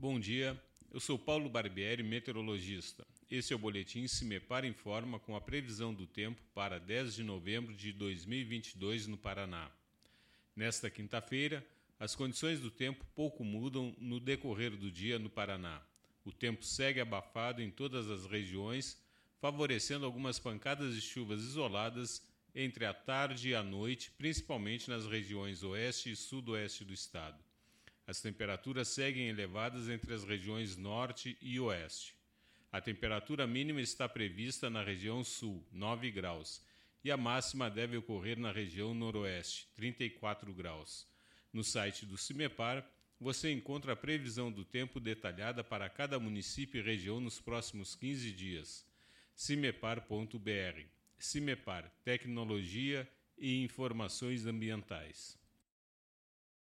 Bom dia, eu sou Paulo Barbieri, meteorologista. Esse é o boletim Cimepar Informa com a previsão do tempo para 10 de novembro de 2022 no Paraná. Nesta quinta-feira, as condições do tempo pouco mudam no decorrer do dia no Paraná. O tempo segue abafado em todas as regiões, favorecendo algumas pancadas de chuvas isoladas entre a tarde e a noite, principalmente nas regiões oeste e sudoeste do estado. As temperaturas seguem elevadas entre as regiões norte e oeste. A temperatura mínima está prevista na região sul, 9 graus, e a máxima deve ocorrer na região noroeste, 34 graus. No site do CIMEPAR, você encontra a previsão do tempo detalhada para cada município e região nos próximos 15 dias. cimepar.br. CIMEPAR Tecnologia e Informações Ambientais.